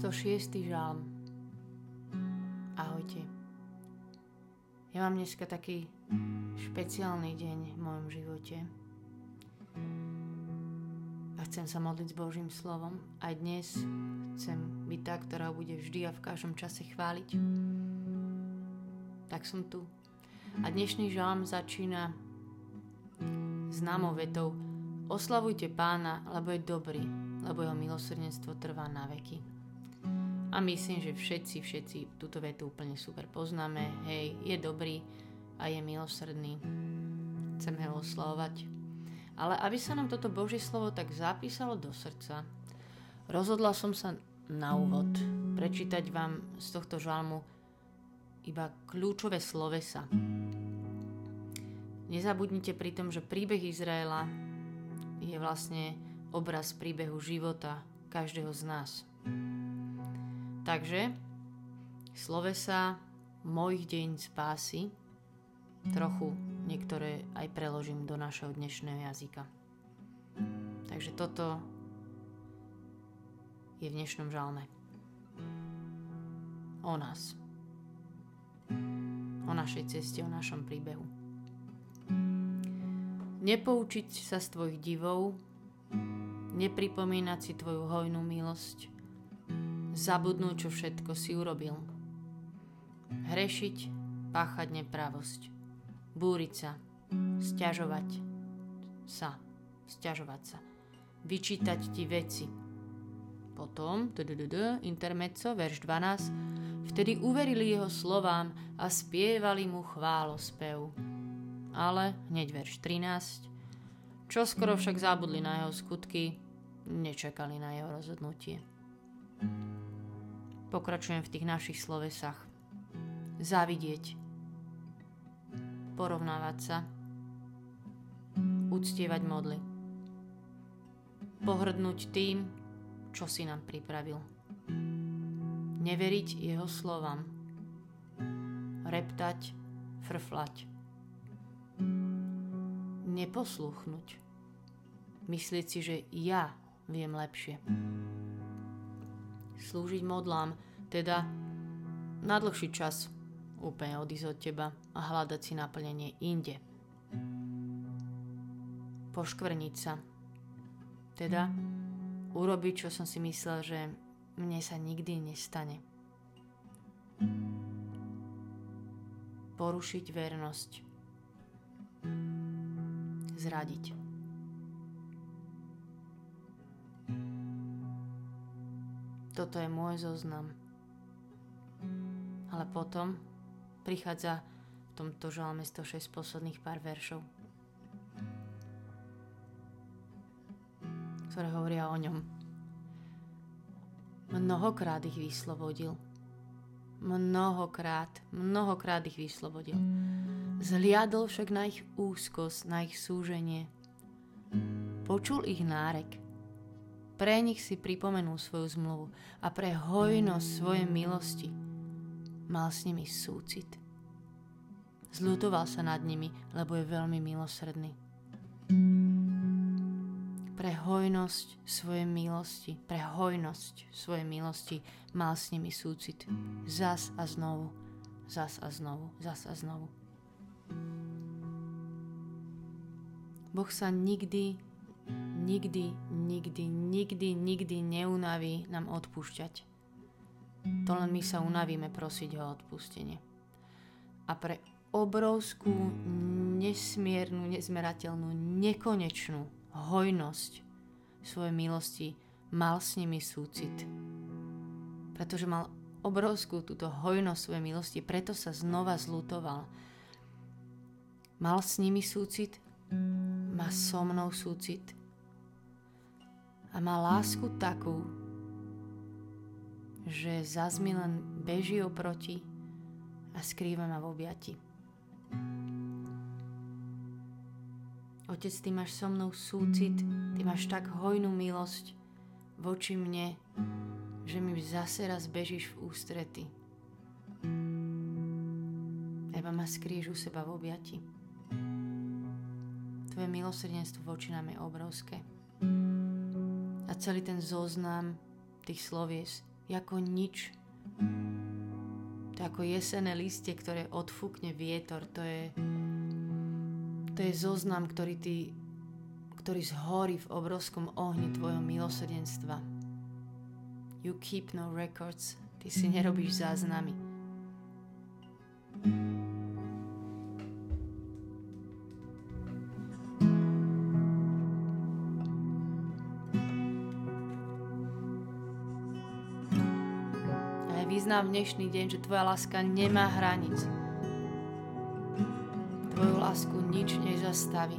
106. žalm. Ahojte. Ja mám dneska taký špeciálny deň v mojom živote. A chcem sa modliť s Božím slovom. Aj dnes chcem byť tá, ktorá bude vždy a v každom čase chváliť. Tak som tu. A dnešný žalm začína známou vetou Oslavujte pána, lebo je dobrý, lebo jeho milosrdenstvo trvá na veky. A myslím, že všetci, všetci túto vetu úplne super poznáme. Hej, je dobrý a je milosrdný. Chceme ho oslavovať. Ale aby sa nám toto Božie slovo tak zapísalo do srdca, rozhodla som sa na úvod prečítať vám z tohto žalmu iba kľúčové slovesa. Nezabudnite pri tom, že príbeh Izraela je vlastne obraz príbehu života každého z nás. Takže slovesa mojich deň spásy trochu niektoré aj preložím do našeho dnešného jazyka. Takže toto je v dnešnom žalme. O nás. O našej ceste, o našom príbehu. Nepoučiť sa z tvojich divov, nepripomínať si tvoju hojnú milosť, zabudnúť, čo všetko si urobil. Hrešiť, páchať nepravosť, búriť sa, stiažovať sa, stiažovať sa, vyčítať ti veci. Potom, intermezzo, verš 12, vtedy uverili jeho slovám a spievali mu chválospev. Ale, hneď verš 13, čo skoro však zabudli na jeho skutky, nečakali na jeho rozhodnutie. Pokračujem v tých našich slovesách. Závidieť. Porovnávať sa. Uctievať modly. Pohrdnúť tým, čo si nám pripravil. Neveriť jeho slovám. Reptať, frflať. Neposluchnúť. Myslieť si, že ja viem lepšie. Slúžiť modlám, teda na dlhší čas úplne odísť od teba a hľadať si naplnenie inde. Poškvrniť sa. Teda urobiť, čo som si myslel, že mne sa nikdy nestane. Porušiť vernosť. Zradiť. Toto je môj zoznam. Ale potom prichádza v tomto žalme 106 posledných pár veršov, ktoré hovoria o ňom. Mnohokrát ich vyslobodil. Mnohokrát, mnohokrát ich vyslobodil. Zliadol však na ich úzkosť, na ich súženie. Počul ich nárek pre nich si pripomenul svoju zmluvu a pre hojnosť svojej milosti mal s nimi súcit. Zľutoval sa nad nimi, lebo je veľmi milosrdný. Pre hojnosť svojej milosti, pre hojnosť svojej milosti mal s nimi súcit. Zas a znovu, zas a znovu, zas a znovu. Boh sa nikdy nikdy, nikdy, nikdy, nikdy neunaví nám odpúšťať. To len my sa unavíme prosiť ho o odpustenie. A pre obrovskú, nesmiernu, nezmerateľnú, nekonečnú hojnosť svojej milosti mal s nimi súcit. Pretože mal obrovskú túto hojnosť svojej milosti, preto sa znova zlutoval. Mal s nimi súcit, má so mnou súcit a má lásku takú, že len beží oproti a skrýva ma v objati. Otec, ty máš so mnou súcit, ty máš tak hojnú milosť voči mne, že mi zase raz bežíš v ústrety. Eba ma skrýš u seba v objati. Tvoje milosrdenstvo voči nám je obrovské. A celý ten zoznam tých slovies ako nič. To je ako jesené listie, ktoré odfúkne vietor. To je, to je zoznam, ktorý, ty, ktorý zhorí v obrovskom ohni tvojho milosrdenstva. You keep no records. Ty si nerobíš záznamy. Vyznám v dnešný deň, že tvoja láska nemá hranic. Tvoju lásku nič nezastaví.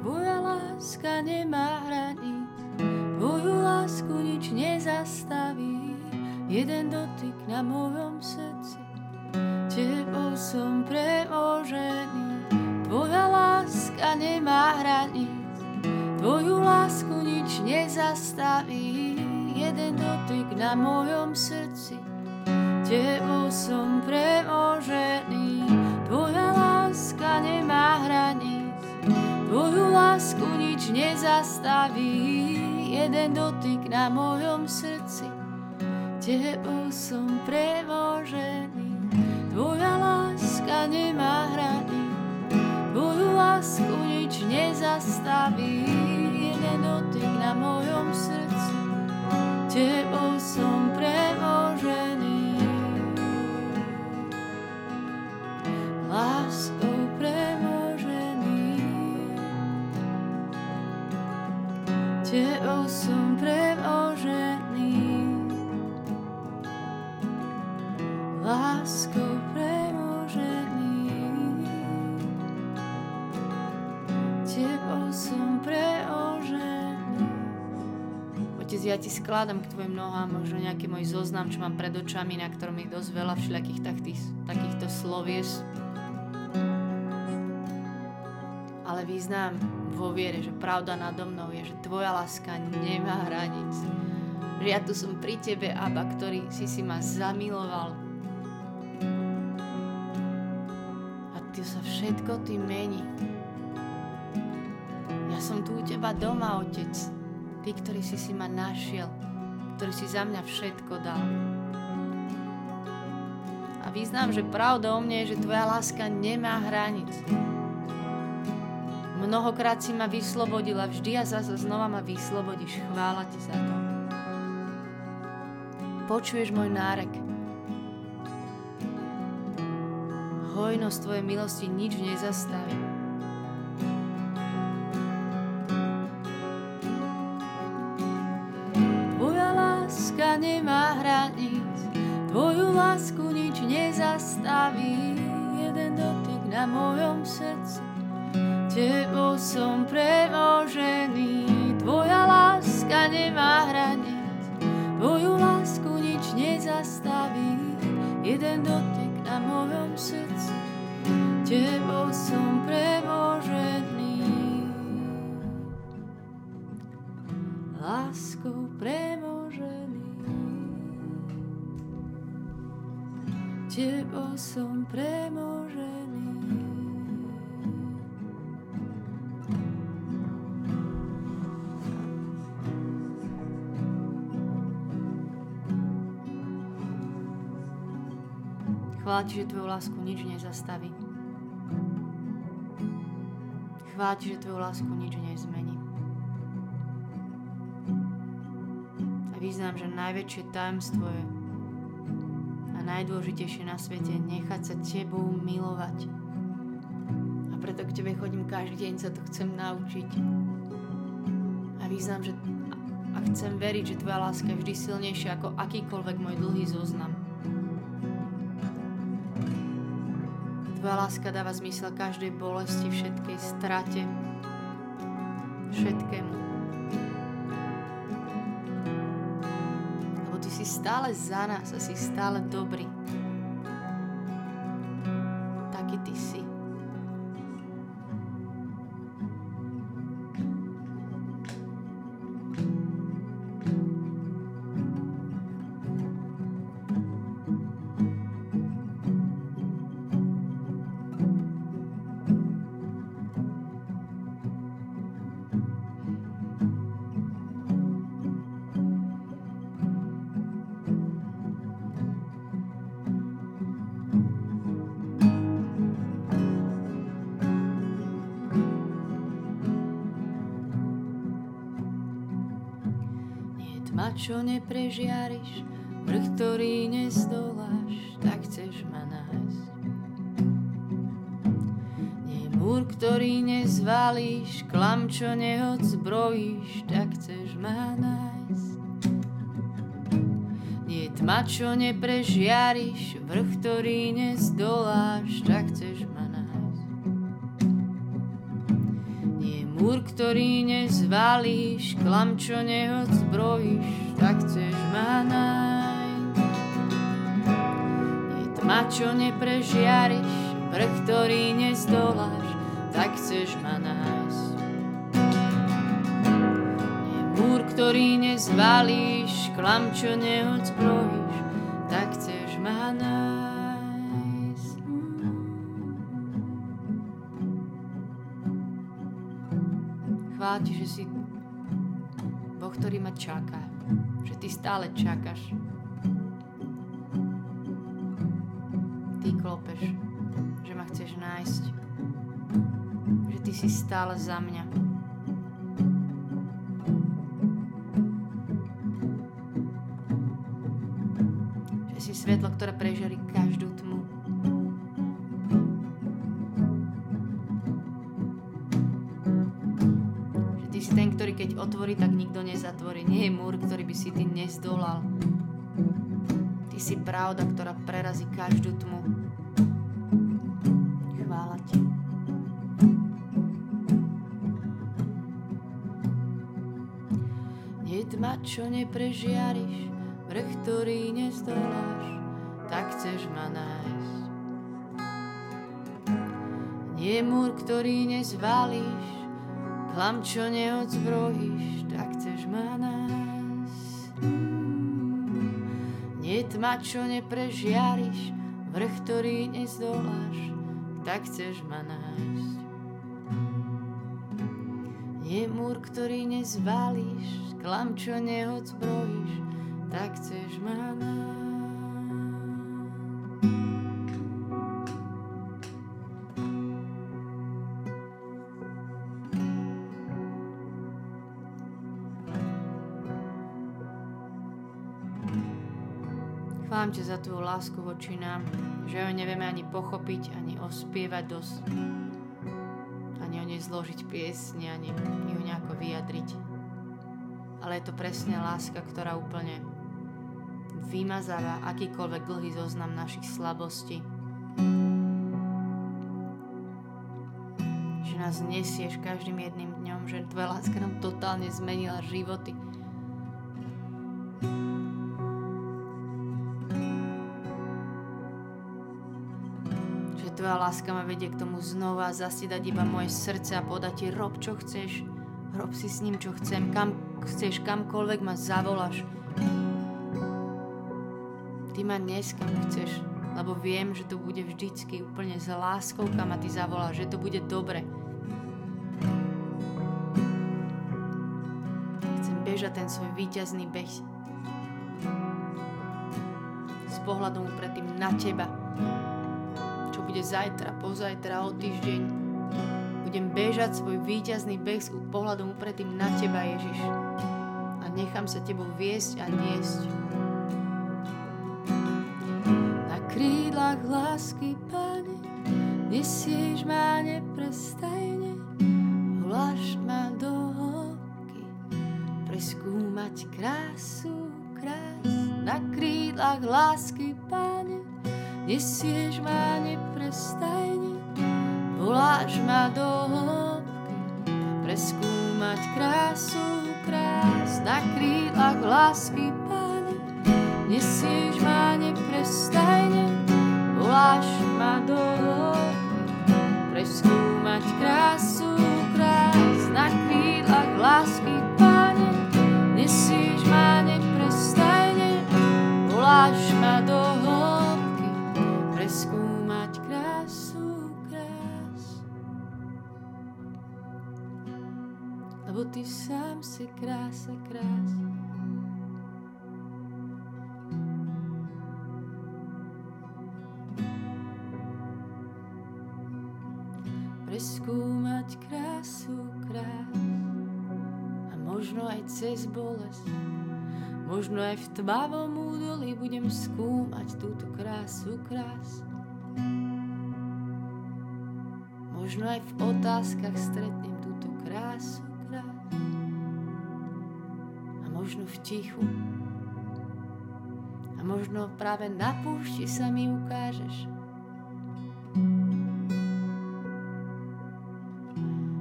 Tvoja láska nemá hranic, tvoju lásku nič nezastaví. Jeden dotyk na mojom srdci, nezastaví. Jeden dotyk na mojom srdci, Tebou som premožený. Tvoja láska nemá hranic, Tvoju lásku nič nezastaví. Jeden dotyk na mojom srdci, Tebou som premožený. Tvoja láska nemá hranic, Tvoju lásku nič nezastaví, jeden dotyk na mojom srdci, Tebou som premožený. Láskou premožený, Tebou som premožený. Láskou ja ti skladám k tvojim nohám možno nejaký môj zoznam, čo mám pred očami, na ktorom je dosť veľa všelijakých takých, takýchto slovies. Ale význam vo viere, že pravda nado mnou je, že tvoja láska nemá hranic. Že ja tu som pri tebe, Aba, ktorý si si ma zamiloval. A ty sa všetko ty mení. Ja som tu u teba doma, otec Ty, ktorý si si ma našiel, ktorý si za mňa všetko dal. A význam, že pravda o mne je, že tvoja láska nemá hranic. Mnohokrát si ma vyslobodila, vždy a zase znova ma vyslobodíš. Chvála ti za to. Počuješ môj nárek. Hojnosť tvojej milosti nič nezastaví. Lásku nič nezastaví, jeden dotyk na mojom srdci. Tebou som premožený, Tvoja láska nemá hranic, Tvoju lásku nič nezastaví, jeden dotyk na mojom srdci. Tebou som premožený. Láskou premožený. Tebou som premožený. Chvála Ti, že Tvoju lásku nič nezastaví. Chvála Ti, že Tvoju lásku nič nezmení. A význam, že najväčšie tajemstvo je najdôležitejšie na svete, nechať sa tebou milovať. A preto k tebe chodím každý deň, sa to chcem naučiť. A význam, že a chcem veriť, že tvoja láska je vždy silnejšia ako akýkoľvek môj dlhý zoznam. Tvoja láska dáva zmysel každej bolesti, všetkej strate, všetkému. Stále za nás a si stále dobrý. Čo neprežiariš, vrch, ktorý nezdoláš, tak chceš ma nájsť. Nie múr, ktorý nezvalíš, klam, čo neodzbrojíš, tak chceš ma nájsť. Nie tma, čo neprežiariš, vrch, ktorý nezdoláš, tak chceš ma Múr, ktorý nezvalíš, klam, čo neodzbrojíš, tak chceš ma nájsť. Je tma, čo neprežiariš, vrch, ktorý nezdoláš, tak chceš ma nájsť. Je múr, ktorý nezvalíš, klam, čo neodzbrojíš, tak chceš ma nájsť. chvála ti, že si Boh, ktorý ma čaká. Ty stále čakáš. Ty klopeš, že ma chceš nájsť. Že ty si stále za mňa. Ktorý keď otvorí, tak nikto nezatvorí. Nie je múr, ktorý by si ty nezdolal. Ty si pravda, ktorá prerazí každú tmu. Chvála ti. Nie tma, čo neprežiariš, vrch, ktorý nezdoláš, tak chceš ma nájsť. Nie múr, ktorý nezvalíš, Klam, čo neodzbrojíš, tak chceš ma nájsť. Nie tma, čo neprežiariš, vrch, ktorý nezdoláš, tak chceš ma nájsť. Nie múr, ktorý nezvalíš, klam, čo neodzbrojíš, tak chceš ma nájsť. Za tvoju lásku voči nám, že ho nevieme ani pochopiť, ani ospievať dosť, ani o nej zložiť piesne, ani ju nejako vyjadriť. Ale je to presne láska, ktorá úplne vymazáva akýkoľvek dlhý zoznam našich slabostí. Že nás nesieš každým jedným dňom, že tvoja láska nám totálne zmenila životy Tvoja láska ma vedie k tomu znova zasiedať iba moje srdce a podať ti rob čo chceš. Rob si s ním čo chcem, kam chceš, kamkoľvek ma zavoláš. Ty ma dnes kam chceš, lebo viem, že to bude vždycky úplne s láskou, kam ma ty zavoláš, že to bude dobre. Chcem bežať ten svoj víťazný beh s pohľadom predtým na teba, bude zajtra, pozajtra, o týždeň. Budem bežať svoj víťazný beh s pohľadom upretým na Teba, Ježiš. A nechám sa Tebou viesť a niesť. Na krídlach lásky, Pane, nesieš ma neprestajne, voláš ma do hĺbky, preskúmať krásu, krás. Na krídlach lásky, Pane, nesieš ma neprestajne, voláš ma do hĺbky, preskúmať krásu krás na krílach lásky, Pane. Nesieš ma neprestajne, voláš ma do hĺbky, preskúmať krásu krás na krílach lásky, Pane. Nesieš ma neprestajne, ty sám si krása krás. Preskúmať krásu krás a možno aj cez bolesť Možno aj v tmavom údolí budem skúmať túto krásu krás. Možno aj v otázkach stretnem túto krásu krás. A možno v tichu. A možno práve na púšti sa mi ukážeš.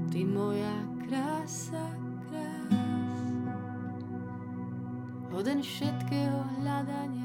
Ty moja krása hoden všetkého hľadania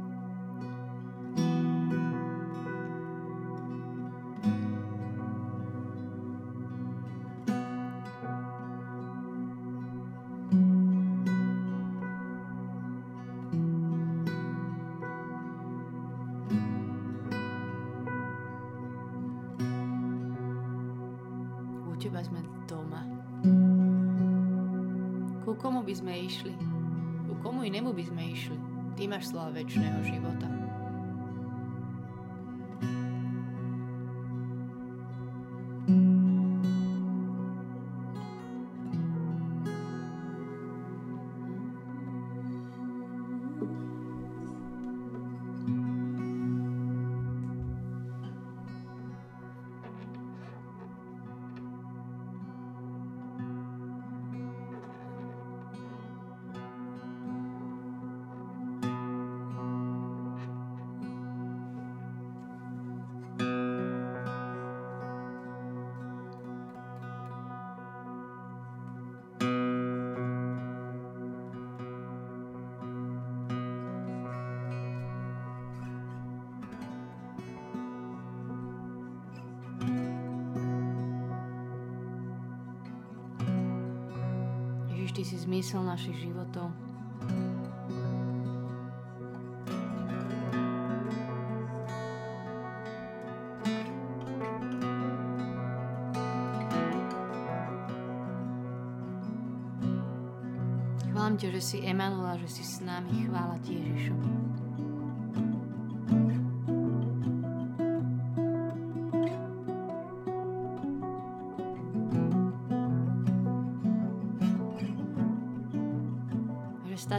Ty si zmysel našich životov. Chválam ťa, že si Emanuel a že si s nami. Chvála ti, Ježišu.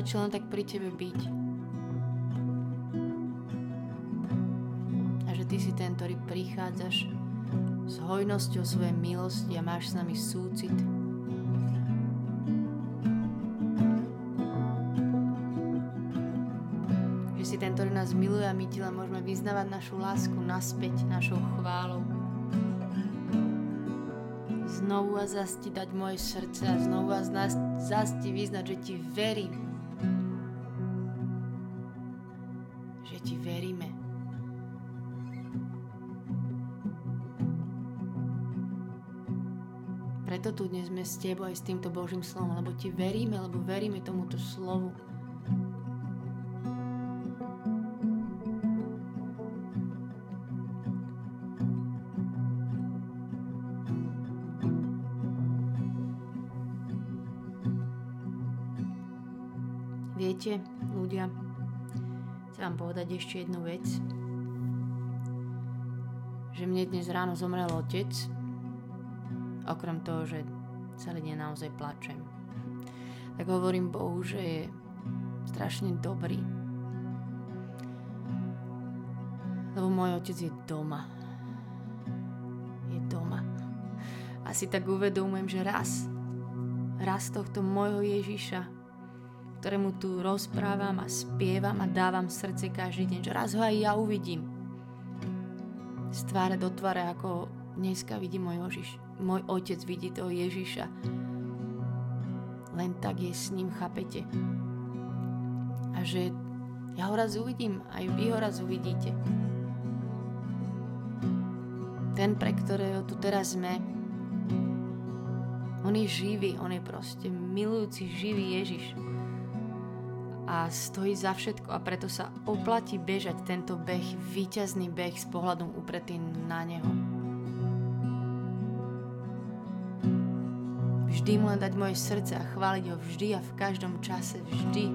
Stačí len tak pri tebe byť. A že ty si ten, ktorý prichádzaš s hojnosťou svojej milosti a máš s nami súcit. Že si ten, ktorý nás miluje a my ti len môžeme vyznávať našu lásku naspäť našou chválou znovu a zasti dať moje srdce a znovu a zasti vyznať, že ti verím. Sme s Tebou aj s týmto Božím slovom, lebo Ti veríme, lebo veríme tomuto slovu. Viete, ľudia, chcem vám povedať ešte jednu vec, že mne dnes ráno zomrel otec, Okrem toho, že celý deň naozaj plačem. Tak hovorím Bohu, že je strašne dobrý. Lebo môj otec je doma. Je doma. A si tak uvedomujem, že raz, raz tohto môjho Ježiša, ktorému tu rozprávam a spievam a dávam srdce každý deň, že raz ho aj ja uvidím. Z tváre do tváre, ako dneska vidí môj Ježiš môj otec vidí toho Ježiša. Len tak je s ním, chápete? A že ja ho raz uvidím, aj vy ho raz uvidíte. ten, pre ktorého tu teraz sme, on je živý, on je proste milujúci, živý Ježiš. A stojí za všetko a preto sa oplatí bežať tento beh, víťazný beh s pohľadom upretý na Neho. Vždy mu dať moje srdce a chváliť ho vždy a v každom čase, vždy.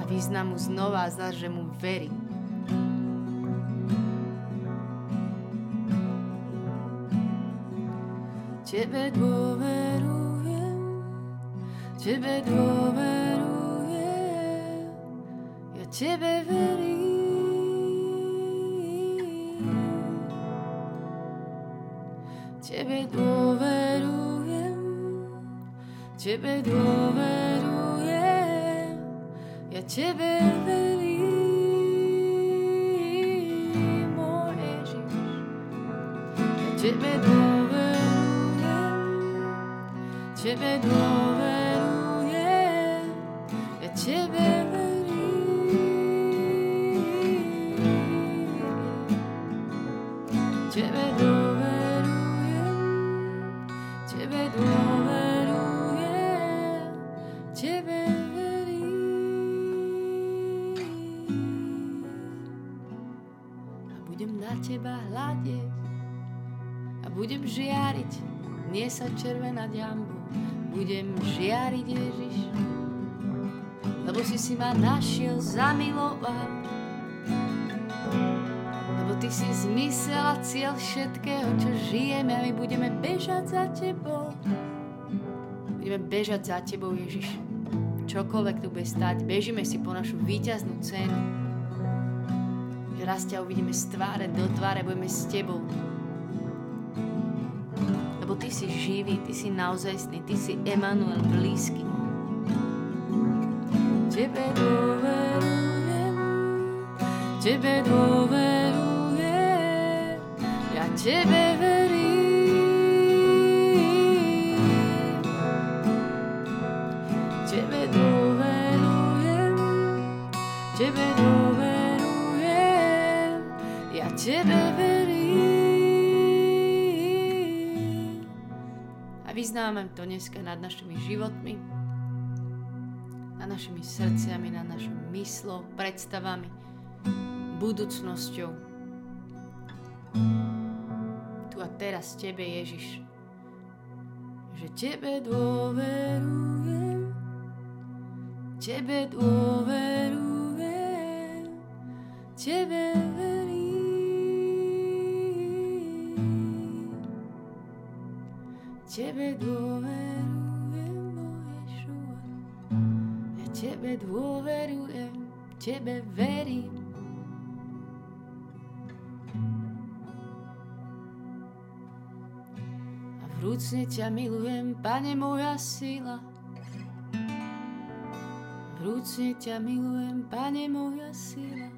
A význam mu znova a že mu verím. Tebe dôverujem, Tebe dôverujem, ja Tebe verím. Tebe dôverujem, Tebe dôverujem, ja Tebe verím, môj Ježiš. Ja Tebe dôverujem, Tebe dôverujem, a budem žiariť, sa červenať jambu budem žiariť Ježiš, lebo si si ma našiel zamilovať. Lebo ty si zmysel a cieľ všetkého, čo žijeme a my budeme bežať za tebou. Budeme bežať za tebou, Ježiš. Čokoľvek tu bude stať, bežíme si po našu víťaznú cenu. Že raz ťa uvidíme z tváre do tváre, budeme s tebou si živý, Ty si naozajstný, Ty si Emanuel blízky. Tebe dôverujem, Tebe dôverujem, ja Tebe verím. Tebe dôverujem, Tebe dôverujem, ja Tebe verím. vyznávame to dneska nad našimi životmi, nad našimi srdciami, nad našou myslou, predstavami, budúcnosťou. Tu a teraz Tebe, Ježiš, že Tebe dôverujem, Tebe dôverujem, Tebe Tebe dôverujem, Ješua. Ja Tebe dôverujem, Tebe verím. A vrúcne ťa milujem, Pane moja sila. Vrúcne ťa milujem, Pane moja sila.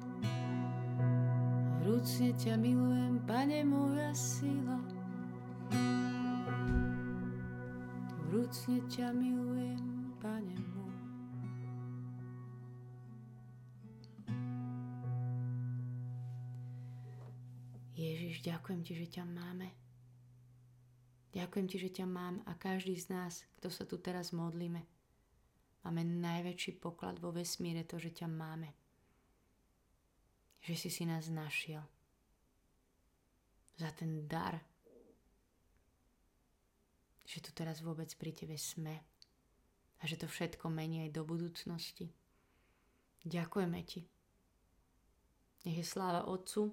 Vrúcne ťa milujem, Pane moja sila. Vrúcne ťa milujem, Pane môj. Ježiš, ďakujem Ti, že ťa máme. Ďakujem Ti, že ťa mám a každý z nás, kto sa tu teraz modlíme, máme najväčší poklad vo vesmíre to, že ťa máme. Že si si nás našiel. Za ten dar, že tu teraz vôbec pri tebe sme a že to všetko mení aj do budúcnosti. Ďakujeme ti. Nech je sláva Otcu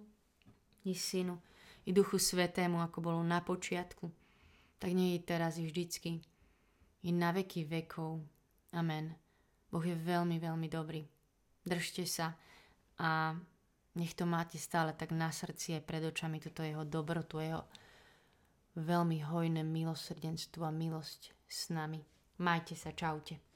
i Synu i Duchu Svetému, ako bolo na počiatku, tak nie je teraz i vždycky, i na veky vekov. Amen. Boh je veľmi, veľmi dobrý. Držte sa a nech to máte stále tak na srdci aj pred očami, toto jeho dobrotu, jeho veľmi hojné milosrdenstvo a milosť s nami. Majte sa, čaute.